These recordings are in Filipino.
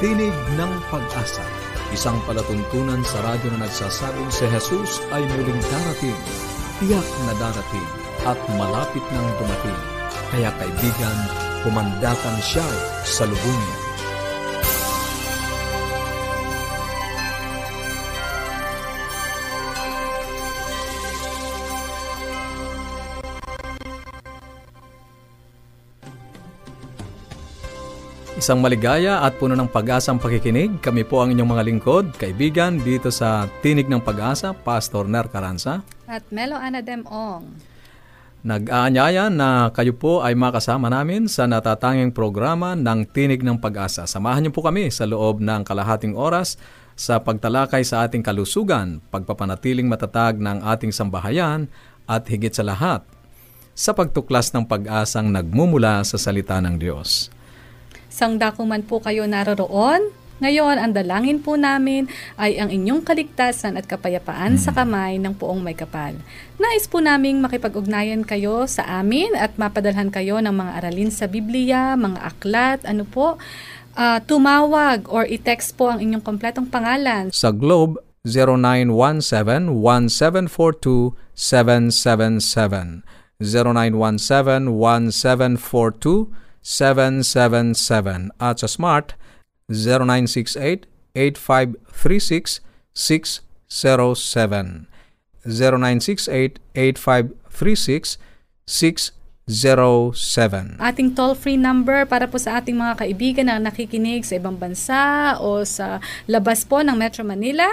Tinig ng Pag-asa, isang palatuntunan sa radyo na nagsasabing si Jesus ay muling darating, tiyak na darating, at malapit nang dumating. Kaya kaibigan, pumandakan siya sa lubungin. Isang maligaya at puno ng pag-asang pakikinig. Kami po ang inyong mga lingkod, kaibigan dito sa Tinig ng Pag-asa, Pastor Ner Caranza. At Melo Ana Demong. Nag-aanyaya na kayo po ay makasama namin sa natatanging programa ng Tinig ng Pag-asa. Samahan niyo po kami sa loob ng kalahating oras sa pagtalakay sa ating kalusugan, pagpapanatiling matatag ng ating sambahayan at higit sa lahat, sa pagtuklas ng pag-asang nagmumula sa salita ng Diyos. Sang dako man po kayo naroroon, ngayon, ang dalangin po namin ay ang inyong kaligtasan at kapayapaan sa kamay ng poong may kapal. Nais po naming makipag-ugnayan kayo sa amin at mapadalhan kayo ng mga aralin sa Biblia, mga aklat, ano po, uh, tumawag or i-text po ang inyong kompletong pangalan. Sa Globe, 0917-1742-777. 0917-1742-777. 777 at sa Smart 0968-8536-607 0968-8536-607 Ating toll-free number para po sa ating mga kaibigan na nakikinig sa ibang bansa o sa labas po ng Metro Manila,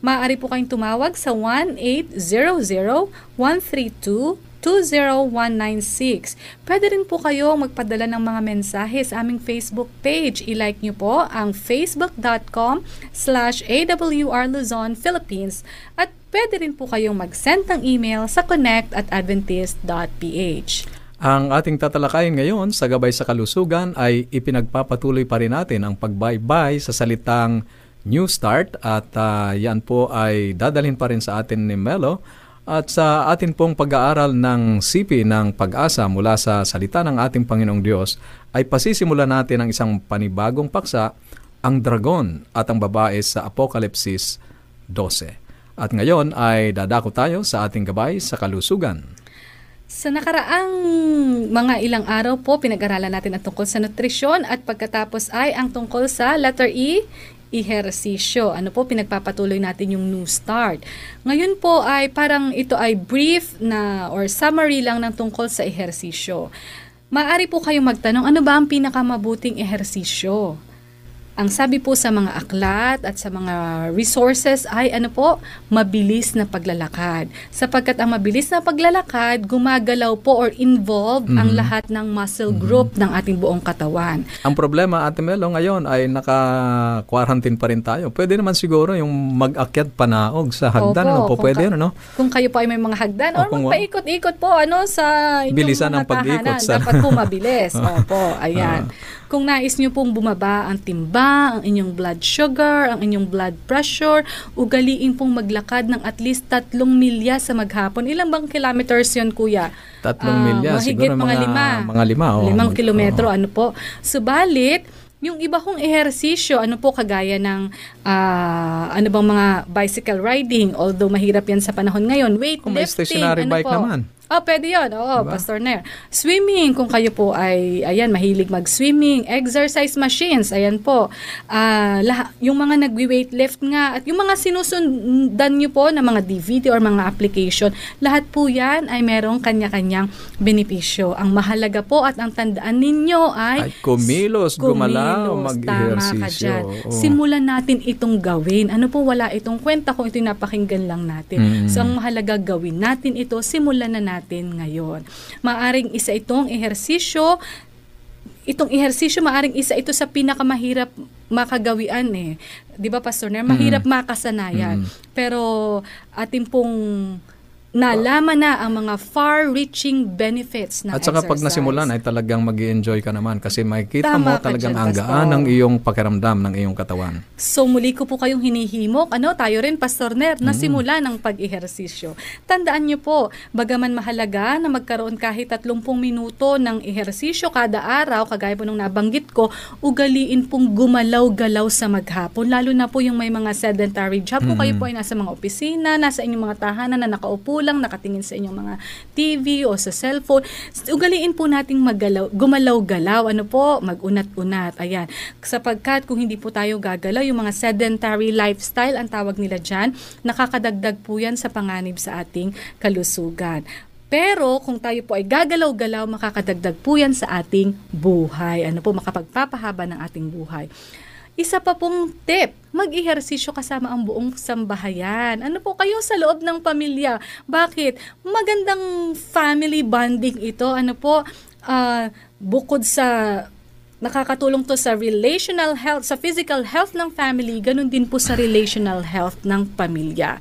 maaari po kayong tumawag sa 1 800 132 20196. Pwede rin po kayo magpadala ng mga mensahe sa aming Facebook page. I-like nyo po ang facebook.com slash awrluzon, at pwede rin po kayong mag-send ng email sa connect at adventist.ph. Ang ating tatalakayin ngayon sa Gabay sa Kalusugan ay ipinagpapatuloy pa rin natin ang pagbaybay sa salitang New Start at uh, yan po ay dadalhin pa rin sa atin ni Melo at sa atin pong pag-aaral ng sipi ng pag-asa mula sa salita ng ating Panginoong Diyos, ay pasisimula natin ang isang panibagong paksa, ang dragon at ang babae sa Apokalipsis 12. At ngayon ay dadako tayo sa ating gabay sa kalusugan. Sa nakaraang mga ilang araw po, pinag-aralan natin ang tungkol sa nutrisyon at pagkatapos ay ang tungkol sa letter E, ehersisyo. Ano po, pinagpapatuloy natin yung new start. Ngayon po ay parang ito ay brief na or summary lang ng tungkol sa ehersisyo. Maari po kayong magtanong, ano ba ang pinakamabuting ehersisyo? Ang sabi po sa mga aklat at sa mga resources ay ano po, mabilis na paglalakad. Sapagkat ang mabilis na paglalakad, gumagalaw po or involved mm-hmm. ang lahat ng muscle mhm. group mm-hmm. ng ating buong katawan. Ang problema, Ate Melo, ngayon ay naka-quarantine pa rin tayo. Pwede naman siguro yung mag-akyat panaog sa hagdan. Opo, ano po, pwede, ka, no? Kung kayo po ay may mga hagdan o, or magpaikot-ikot po ano, sa inyong Bilisan mga ng pag-ikot. Sa... Dapat po mabilis. Opo, ayan. Uh, kung nais nyo pong bumaba ang timba, ang inyong blood sugar, ang inyong blood pressure, ugaliin pong maglakad ng at least tatlong milya sa maghapon. Ilang bang kilometers yun, kuya? Tatlong uh, milya, mahigit siguro mga, mga lima. Mga lima, oh. Limang kilometro, oh. ano po. Subalit, yung iba kong ehersisyo, ano po kagaya ng uh, ano bang mga bicycle riding, although mahirap yan sa panahon ngayon, weightlifting, Kung may stationary ano bike po, naman. Oh, pwede yun. Oo, diba? Pastor Nair. Swimming, kung kayo po ay, ayan, mahilig mag-swimming. Exercise machines, ayan po. Uh, lah- yung mga nagwi-weightlift nga, at yung mga sinusundan nyo po na mga DVD or mga application, lahat po yan ay merong kanya-kanyang benepisyo. Ang mahalaga po at ang tandaan ninyo ay... Ay, kumilos, gumalaw, mag-ehersisyo. Oh. Simulan natin itong gawin. Ano po, wala itong kwenta kung ito napakinggan lang natin. Mm. So, ang mahalaga gawin natin ito, simulan na natin natin ngayon. Maaring isa itong ehersisyo, itong ehersisyo maaring isa ito sa pinakamahirap makagawian eh. 'Di ba Pastor Ner? Mahirap mm. makasanayan. Mm. Pero atin pong nalaman na ang mga far-reaching benefits ng At saka exercise. pag nasimulan ay talagang mag enjoy ka naman kasi makikita Tama mo talagang ang gaan ng iyong pakiramdam ng iyong katawan. So muli ko po kayong hinihimok, ano, tayo rin, Pastor Ner, na simula ng pag-ehersisyo. Tandaan niyo po, bagaman mahalaga na magkaroon kahit 30 minuto ng ehersisyo kada araw, kagaya po nung nabanggit ko, ugaliin pong gumalaw-galaw sa maghapon, lalo na po yung may mga sedentary job. Kung kayo po ay nasa mga opisina, nasa inyong mga tahanan na nakaupo lang, nakatingin sa inyong mga TV o sa cellphone, ugaliin po nating maggalaw, gumalaw-galaw, ano po, mag-unat-unat. Ayan. Sapagkat kung hindi po tayo gagalaw, yung mga sedentary lifestyle, ang tawag nila dyan, nakakadagdag po yan sa panganib sa ating kalusugan. Pero kung tayo po ay gagalaw-galaw, makakadagdag po yan sa ating buhay. Ano po, makapagpapahaba ng ating buhay. Isa pa pong tip, mag-ehersisyo kasama ang buong sambahayan. Ano po kayo sa loob ng pamilya? Bakit? Magandang family bonding ito. Ano po, ah, bukod sa nakakatulong to sa relational health, sa physical health ng family, ganun din po sa relational health ng pamilya.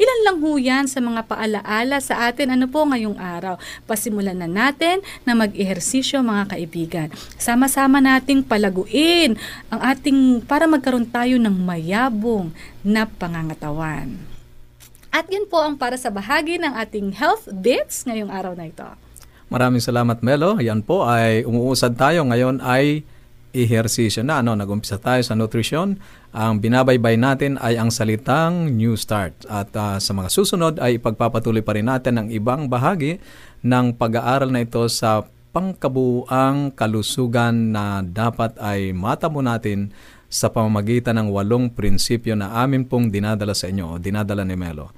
Ilan lang ho yan sa mga paalaala sa atin ano po ngayong araw. Pasimulan na natin na mag-ehersisyo mga kaibigan. Sama-sama nating palaguin ang ating para magkaroon tayo ng mayabong na pangangatawan. At yun po ang para sa bahagi ng ating health bits ngayong araw na ito. Maraming salamat Melo. Yan po ay umuusad tayo. Ngayon ay ehersisyo na. Ano, nag-umpisa tayo sa nutrition. Ang binabaybay natin ay ang salitang New Start. At ah, sa mga susunod ay ipagpapatuloy pa rin natin ang ibang bahagi ng pag-aaral na ito sa pangkabuang kalusugan na dapat ay matamo natin sa pamamagitan ng walong prinsipyo na amin pong dinadala sa inyo o dinadala ni Melo.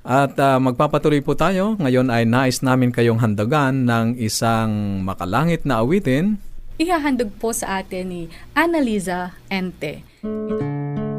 At ah, magpapatuloy po tayo. Ngayon ay nais namin kayong handagan ng isang makalangit na awitin. Ihahandog po sa atin ni Annalisa Ente. Panginoon,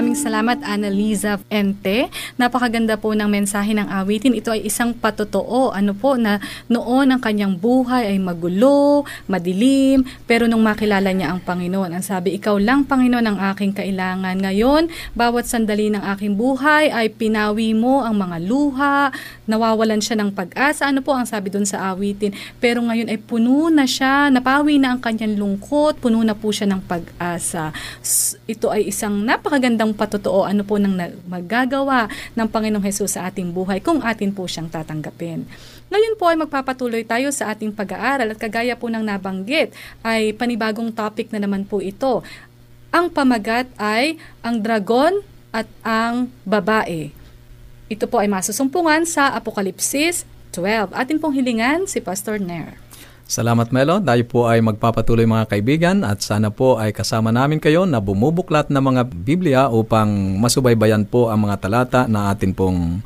Maraming salamat Annalisa Ente. Napakaganda po ng mensahe ng awitin. Ito ay isang patotoo. Ano po na noon ang kanyang buhay ay magulo, madilim, pero nung makilala niya ang Panginoon, ang sabi, ikaw lang Panginoon ang aking kailangan. Ngayon, bawat sandali ng aking buhay ay pinawi mo ang mga luha, nawawalan siya ng pag-asa. Ano po ang sabi doon sa awitin? Pero ngayon ay puno na siya, napawi na ang kanyang lungkot, puno na po siya ng pag-asa. Ito ay isang napakagandang patotoo ano po nang na- magagawa ng Panginoong Hesus sa ating buhay kung atin po siyang tatanggapin. Ngayon po ay magpapatuloy tayo sa ating pag-aaral at kagaya po ng nabanggit ay panibagong topic na naman po ito. Ang pamagat ay ang dragon at ang babae. Ito po ay masusumpungan sa Apokalipsis 12. Atin pong hilingan si Pastor Nair. Salamat Melo. Tayo po ay magpapatuloy mga kaibigan at sana po ay kasama namin kayo na bumubuklat ng mga Biblia upang masubaybayan po ang mga talata na atin pong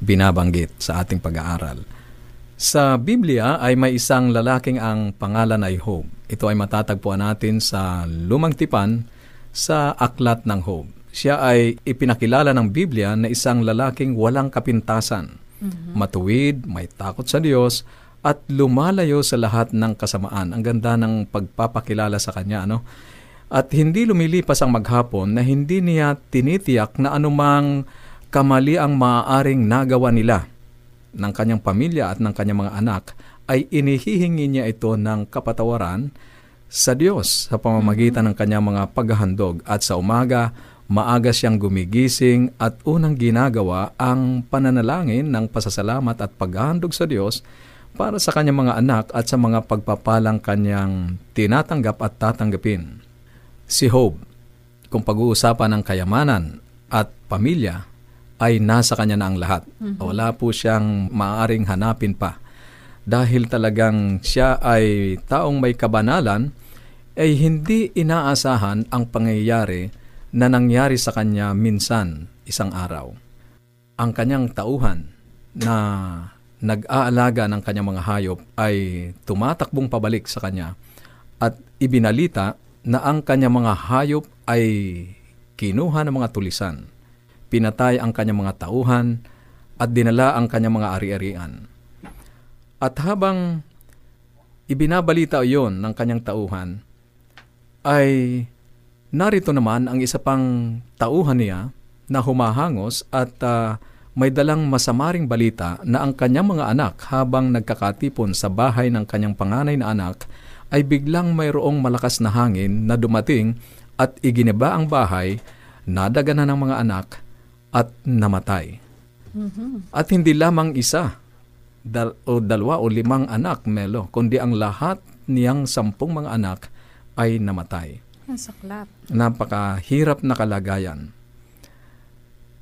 binabanggit sa ating pag-aaral. Sa Biblia ay may isang lalaking ang pangalan ay Job. Ito ay matatagpuan natin sa Lumang Tipan sa Aklat ng Job. Siya ay ipinakilala ng Biblia na isang lalaking walang kapintasan, matuwid, may takot sa Diyos, at lumalayo sa lahat ng kasamaan. Ang ganda ng pagpapakilala sa kanya, ano? At hindi lumilipas ang maghapon na hindi niya tinitiyak na anumang kamali ang maaaring nagawa nila ng kanyang pamilya at ng kanyang mga anak ay inihihingi niya ito ng kapatawaran sa Diyos sa pamamagitan ng kanyang mga paghahandog at sa umaga maaga siyang gumigising at unang ginagawa ang pananalangin ng pasasalamat at paghahandog sa Diyos para sa kanyang mga anak at sa mga pagpapalang kanyang tinatanggap at tatanggapin. Si Job, kung pag-uusapan ng kayamanan at pamilya, ay nasa kanya na ang lahat. Wala po siyang maaaring hanapin pa. Dahil talagang siya ay taong may kabanalan, ay hindi inaasahan ang pangyayari na nangyari sa kanya minsan isang araw. Ang kanyang tauhan na nag-aalaga ng kanyang mga hayop ay tumatakbong pabalik sa kanya at ibinalita na ang kanyang mga hayop ay kinuha ng mga tulisan. Pinatay ang kanyang mga tauhan at dinala ang kanyang mga ari-arian. At habang ibinabalita iyon ng kanyang tauhan, ay narito naman ang isa pang tauhan niya na humahangos at ah, may dalang masamaring balita na ang kanyang mga anak habang nagkakatipon sa bahay ng kanyang panganay na anak ay biglang mayroong malakas na hangin na dumating at iginiba ang bahay, nadaganan ng mga anak at namatay. At hindi lamang isa dal- o dalawa o limang anak, Melo, kundi ang lahat niyang sampung mga anak ay namatay. Ang saklap. Napakahirap na kalagayan.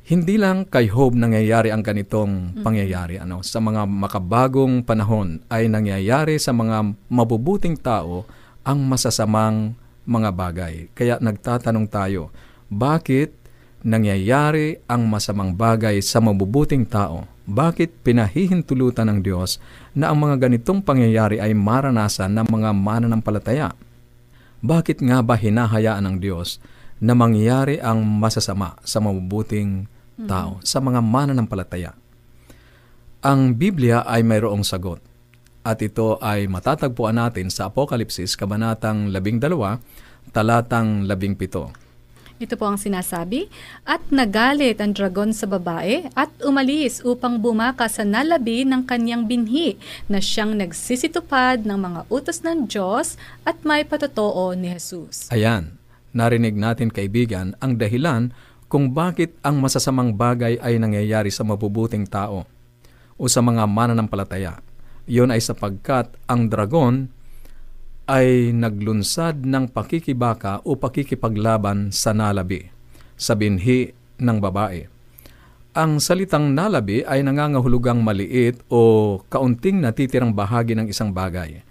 Hindi lang kay Job nangyayari ang ganitong pangyayari. Ano, sa mga makabagong panahon ay nangyayari sa mga mabubuting tao ang masasamang mga bagay. Kaya nagtatanong tayo, bakit nangyayari ang masamang bagay sa mabubuting tao? Bakit pinahihintulutan ng Diyos na ang mga ganitong pangyayari ay maranasan ng mga mananampalataya? Bakit nga ba hinahayaan ng Diyos na mangyari ang masasama sa mabubuting tao, sa mga mananampalataya? Ang Biblia ay mayroong sagot. At ito ay matatagpuan natin sa Apokalipsis, Kabanatang 12, Talatang 17. Ito po ang sinasabi, At nagalit ang dragon sa babae at umalis upang bumaka sa nalabi ng kanyang binhi na siyang nagsisitupad ng mga utos ng Diyos at may patotoo ni Jesus. Ayan, narinig natin kaibigan ang dahilan kung bakit ang masasamang bagay ay nangyayari sa mabubuting tao o sa mga mananampalataya. Iyon ay sapagkat ang dragon ay naglunsad ng pakikibaka o pakikipaglaban sa nalabi, sa binhi ng babae. Ang salitang nalabi ay nangangahulugang maliit o kaunting natitirang bahagi ng isang bagay.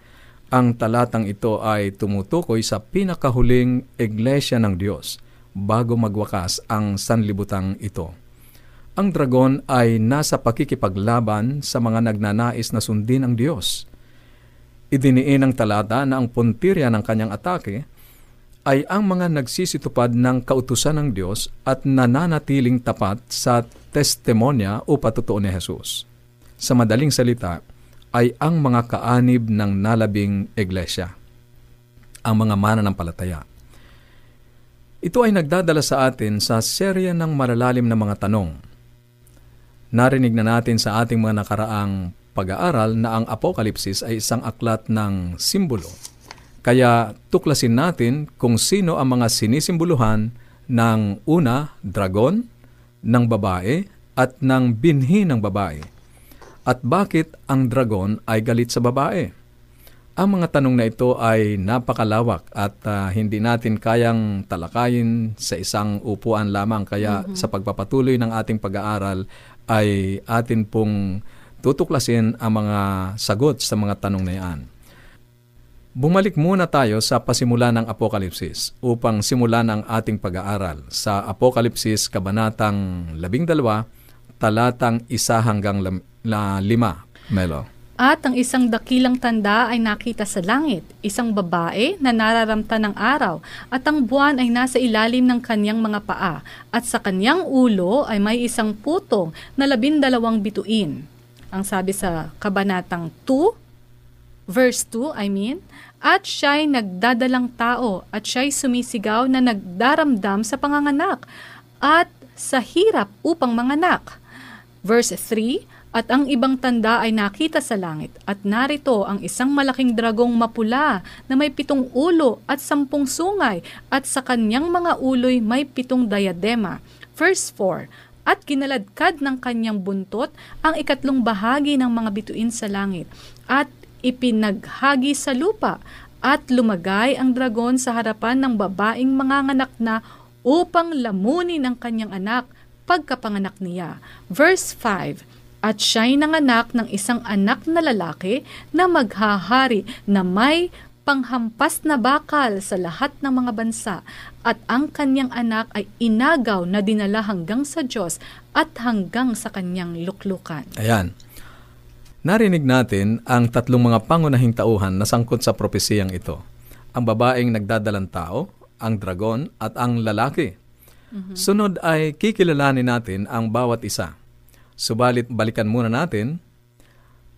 Ang talatang ito ay tumutukoy sa pinakahuling iglesia ng Diyos bago magwakas ang sanlibutang ito. Ang dragon ay nasa pakikipaglaban sa mga nagnanais na sundin ang Diyos. Idiniin ng talata na ang puntirya ng kanyang atake ay ang mga nagsisitupad ng kautusan ng Diyos at nananatiling tapat sa testimonya o patutuo ni Jesus. Sa madaling salita, ay ang mga kaanib ng nalabing iglesia, ang mga mananampalataya. Ito ay nagdadala sa atin sa serya ng malalalim na mga tanong. Narinig na natin sa ating mga nakaraang pag-aaral na ang Apokalipsis ay isang aklat ng simbolo. Kaya tuklasin natin kung sino ang mga sinisimboluhan ng una, dragon, ng babae, at ng binhi ng babae. At bakit ang dragon ay galit sa babae? Ang mga tanong na ito ay napakalawak at uh, hindi natin kayang talakayin sa isang upuan lamang. Kaya mm-hmm. sa pagpapatuloy ng ating pag-aaral ay atin pong tutuklasin ang mga sagot sa mga tanong na yan. Bumalik muna tayo sa pasimula ng Apokalipsis upang simulan ang ating pag-aaral sa Apokalipsis Kabanatang 12, talatang 1 hanggang 5. Melo. At ang isang dakilang tanda ay nakita sa langit, isang babae na nararamta ng araw, at ang buwan ay nasa ilalim ng kanyang mga paa, at sa kanyang ulo ay may isang putong na labindalawang bituin. Ang sabi sa Kabanatang 2, verse 2, I mean, at siya'y nagdadalang tao at siya'y sumisigaw na nagdaramdam sa panganganak at sa hirap upang manganak. Verse 3, at ang ibang tanda ay nakita sa langit, at narito ang isang malaking dragong mapula na may pitong ulo at sampung sungay, at sa kanyang mga uloy may pitong diadema. Verse 4, at kinaladkad ng kanyang buntot ang ikatlong bahagi ng mga bituin sa langit, at ipinaghagi sa lupa, at lumagay ang dragon sa harapan ng babaeng manganganak na upang lamunin ang kanyang anak pagkapanganak niya. Verse 5, at siya'y nanganak ng isang anak na lalaki na maghahari na may panghampas na bakal sa lahat ng mga bansa at ang kanyang anak ay inagaw na dinala hanggang sa Diyos at hanggang sa kanyang luklukan. Ayan. Narinig natin ang tatlong mga pangunahing tauhan na sangkot sa propesiyang ito. Ang babaeng nagdadalang tao, ang dragon at ang lalaki. Mm-hmm. Sunod ay kikilalanin natin ang bawat isa. Subalit balikan muna natin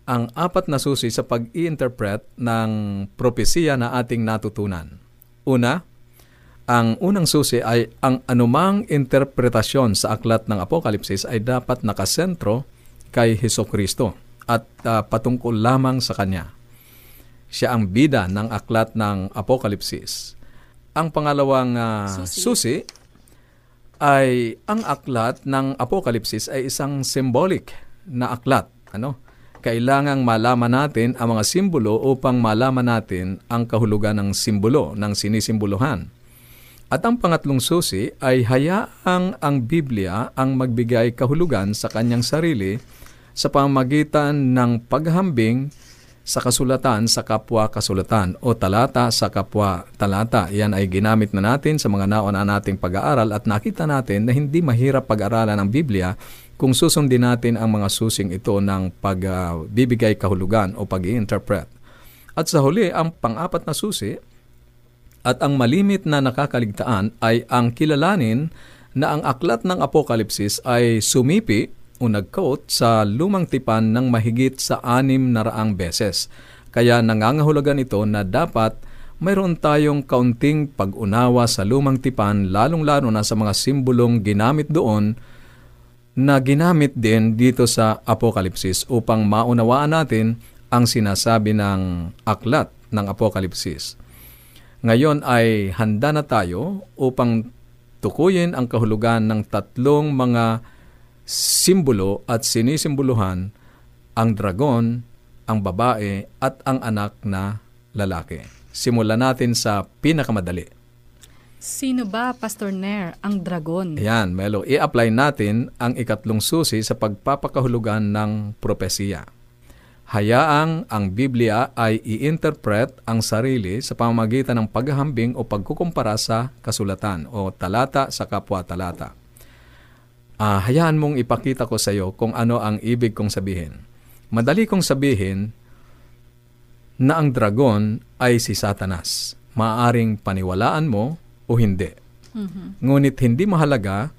ang apat na susi sa pag-i-interpret ng propesiya na ating natutunan. Una, ang unang susi ay ang anumang interpretasyon sa aklat ng Apokalipsis ay dapat nakasentro kay Heso Kristo at uh, patungkol lamang sa Kanya. Siya ang bida ng aklat ng Apokalipsis. Ang pangalawang uh, susi. susi ay ang aklat ng Apokalipsis ay isang symbolic na aklat. Ano? Kailangang malaman natin ang mga simbolo upang malaman natin ang kahulugan ng simbolo ng sinisimbolohan. At ang pangatlong susi ay hayaang ang Biblia ang magbigay kahulugan sa kanyang sarili sa pamagitan ng paghambing sa kasulatan sa kapwa kasulatan o talata sa kapwa talata. Yan ay ginamit na natin sa mga nauna nating pag-aaral at nakita natin na hindi mahirap pag-aralan ang Biblia kung susundin natin ang mga susing ito ng pagbibigay uh, kahulugan o pag interpret At sa huli, ang pang-apat na susi at ang malimit na nakakaligtaan ay ang kilalanin na ang aklat ng Apokalipsis ay sumipi o nag-quote sa lumang tipan ng mahigit sa anim na raang beses. Kaya nangangahulugan ito na dapat mayroon tayong kaunting pag-unawa sa lumang tipan, lalong-lalo na sa mga simbolong ginamit doon na ginamit din dito sa Apokalipsis upang maunawaan natin ang sinasabi ng aklat ng Apokalipsis. Ngayon ay handa na tayo upang tukuyin ang kahulugan ng tatlong mga simbolo at sinisimboluhan ang dragon, ang babae at ang anak na lalaki. Simulan natin sa pinakamadali. Sino ba, Pastor Nair, ang dragon? Ayan, Melo, i-apply natin ang ikatlong susi sa pagpapakahulugan ng propesiya. Hayaang ang Biblia ay i-interpret ang sarili sa pamamagitan ng paghahambing o pagkukumpara sa kasulatan o talata sa kapwa Ah, hayaan mong ipakita ko sa iyo kung ano ang ibig kong sabihin. Madali kong sabihin na ang dragon ay si Satanas. Maaring paniwalaan mo o hindi. Ngunit hindi mahalaga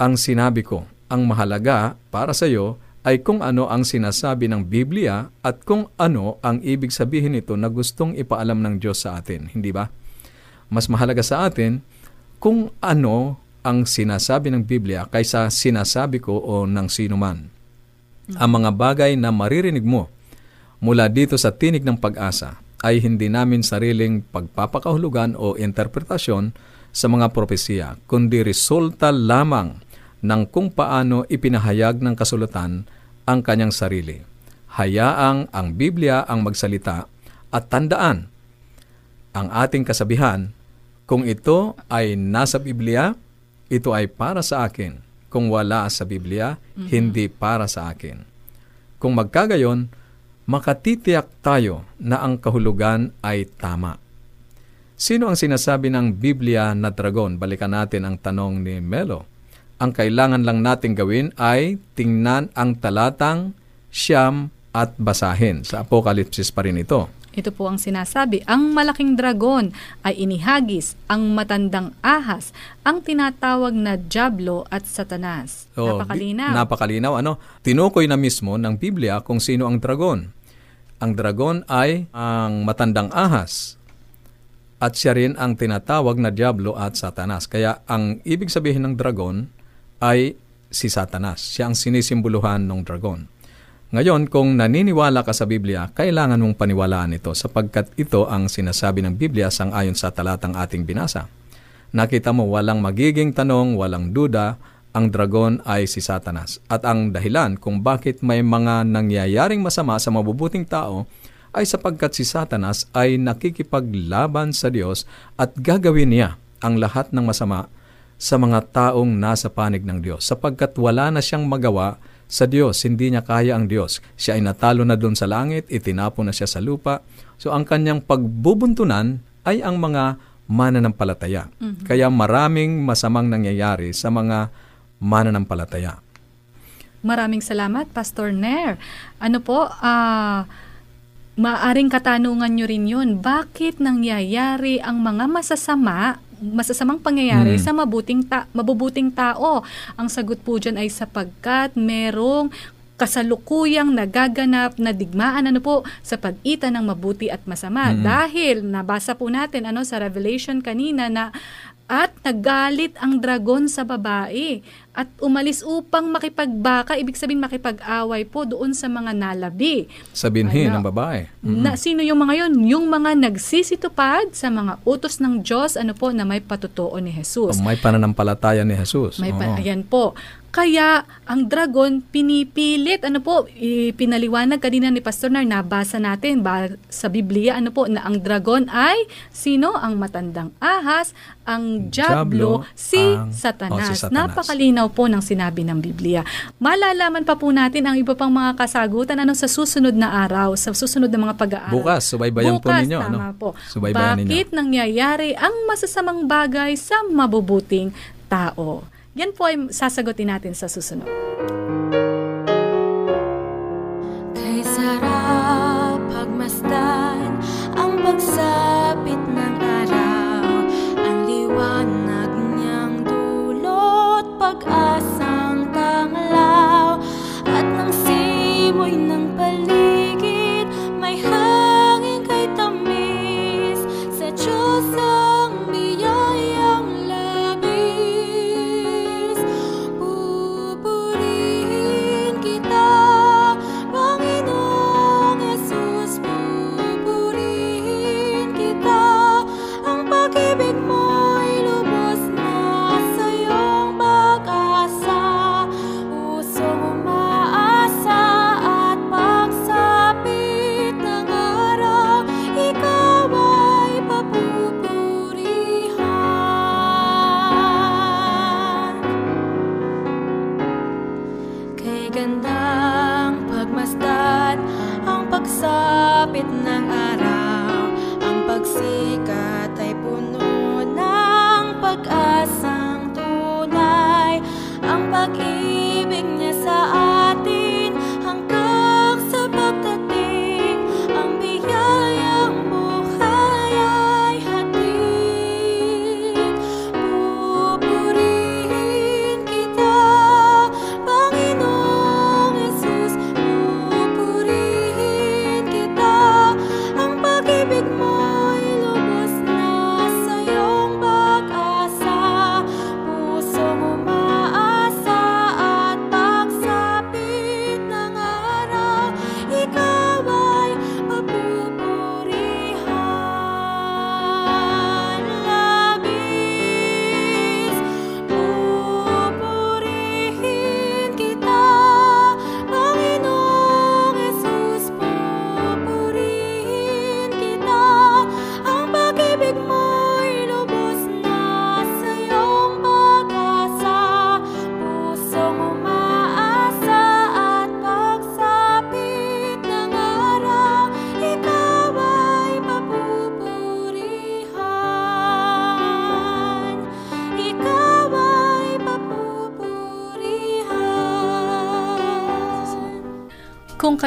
ang sinabi ko. Ang mahalaga para sa iyo ay kung ano ang sinasabi ng Biblia at kung ano ang ibig sabihin nito na gustong ipaalam ng Diyos sa atin. Hindi ba? Mas mahalaga sa atin kung ano ang sinasabi ng Biblia kaysa sinasabi ko o ng sino man. Ang mga bagay na maririnig mo mula dito sa tinig ng pag-asa ay hindi namin sariling pagpapakahulugan o interpretasyon sa mga propesiya, kundi resulta lamang ng kung paano ipinahayag ng kasulatan ang kanyang sarili. Hayaang ang Biblia ang magsalita at tandaan ang ating kasabihan, kung ito ay nasa Biblia, ito ay para sa akin. Kung wala sa Biblia, hindi para sa akin. Kung magkagayon, makatitiyak tayo na ang kahulugan ay tama. Sino ang sinasabi ng Biblia na dragon? Balikan natin ang tanong ni Melo. Ang kailangan lang nating gawin ay tingnan ang talatang siyam at basahin. Sa Apokalipsis pa rin ito. Ito po ang sinasabi, ang malaking dragon ay inihagis, ang matandang ahas, ang tinatawag na Diablo at Satanas. So, Napakalinaw. Napakalinaw. Ano? Tinukoy na mismo ng Biblia kung sino ang dragon. Ang dragon ay ang matandang ahas. At siya rin ang tinatawag na Diablo at Satanas. Kaya ang ibig sabihin ng dragon ay si Satanas. Siya ang sinisimboluhan ng dragon. Ngayon, kung naniniwala ka sa Biblia, kailangan mong paniwalaan ito sapagkat ito ang sinasabi ng Biblia sang ayon sa talatang ating binasa. Nakita mo walang magiging tanong, walang duda, ang dragon ay si Satanas. At ang dahilan kung bakit may mga nangyayaring masama sa mabubuting tao ay sapagkat si Satanas ay nakikipaglaban sa Diyos at gagawin niya ang lahat ng masama sa mga taong nasa panig ng Diyos sapagkat wala na siyang magawa sa Diyos, hindi niya kaya ang Diyos. Siya ay natalo na doon sa langit, itinapon na siya sa lupa. So ang kanyang pagbubuntunan ay ang mga mananampalataya. Kaya maraming masamang nangyayari sa mga mananampalataya. Maraming salamat, Pastor Nair. Ano po, ah, maaring katanungan nyo rin yun, bakit nangyayari ang mga masasama masasamang pangyayari Mm. sa mabuting ta- mabubuting tao. Ang sagot po dyan ay sapagkat merong kasalukuyang nagaganap na digmaan ano po sa pagitan ng mabuti at masama Mm-mm. dahil nabasa po natin ano sa Revelation kanina na at nagalit ang dragon sa babae at umalis upang makipagbaka, ibig sabihin makipag-away po doon sa mga nalabi. Sabinhin Ano? ng babae. Na, sino yung mga yon? Yung mga nagsisitupad sa mga utos ng Diyos, ano po, na may patutuo ni Jesus. O may pananampalataya ni Jesus. May pa, Oo. ayan po. Kaya ang dragon pinipilit, ano po, ipinaliwanag kanina ni Pastor Nar, nabasa natin ba, sa Biblia, ano po, na ang dragon ay sino? Ang matandang ahas, ang Diablo, si, ang- Satanas. oh, si Satanas. Napakalinaw po ng sinabi ng Biblia. Malalaman pa po natin ang iba pang mga kasagutan ano sa susunod na araw, sa susunod na mga pag-aaral. Bukas, subaybayan po Bukas, ninyo. tama ano? po. Subaybayan ninyo. Bakit nangyayari ang masasamang bagay sa mabubuting tao? Yan po ay sasagutin natin sa susunod.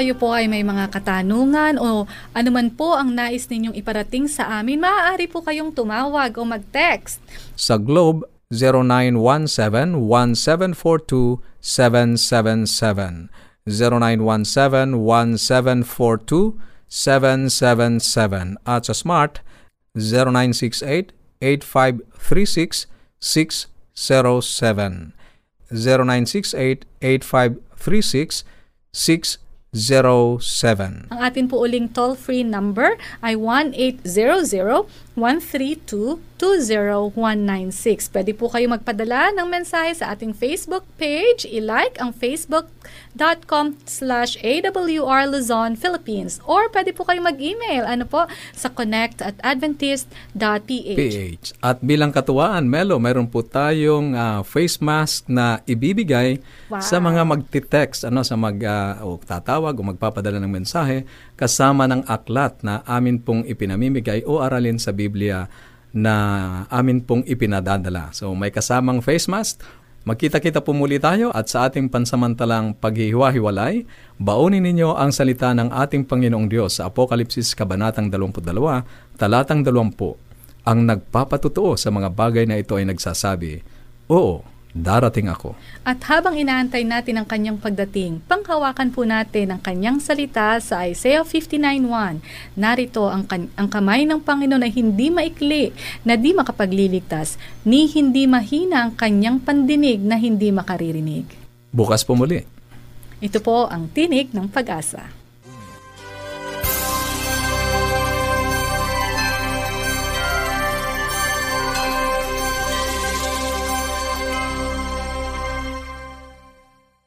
Kayo po ay may mga katanungan o anuman po ang nais ninyong iparating sa amin, maaari po kayong tumawag o mag-text. Sa Globe, 0917-1742-777. 0917-1742-777. At sa Smart, 0968-8536-607. 0968-8536-607. Ang atin po uling toll-free number ay 1-800-132-20196. Pwede po kayo magpadala ng mensahe sa ating Facebook page. I-like ang facebook.com slash AWR Luzon, Philippines. Or pwede po kayo mag-email ano po, sa connect at adventist.ph. PH. At bilang katuwaan, Melo, meron po tayong ah, face mask na ibibigay Wow. sa mga magti-text, ano, sa mag, ah, o tatawag o magpapadala ng mensahe kasama ng aklat na amin pong ipinamimigay o aralin sa Biblia na amin pong ipinadadala. So may kasamang face mask. Magkita-kita po muli tayo at sa ating pansamantalang paghihiwa-hiwalay, baunin ninyo ang salita ng ating Panginoong Diyos sa Apokalipsis Kabanatang 22, talatang 20. Ang nagpapatutuo sa mga bagay na ito ay nagsasabi, Oo, darating ako. At habang inaantay natin ang kanyang pagdating, panghawakan po natin ang kanyang salita sa Isaiah 59.1. Narito ang, kan- ang kamay ng Panginoon ay hindi maikli na di makapagliligtas, ni hindi mahina ang kanyang pandinig na hindi makaririnig. Bukas po muli. Ito po ang tinig ng pag-asa.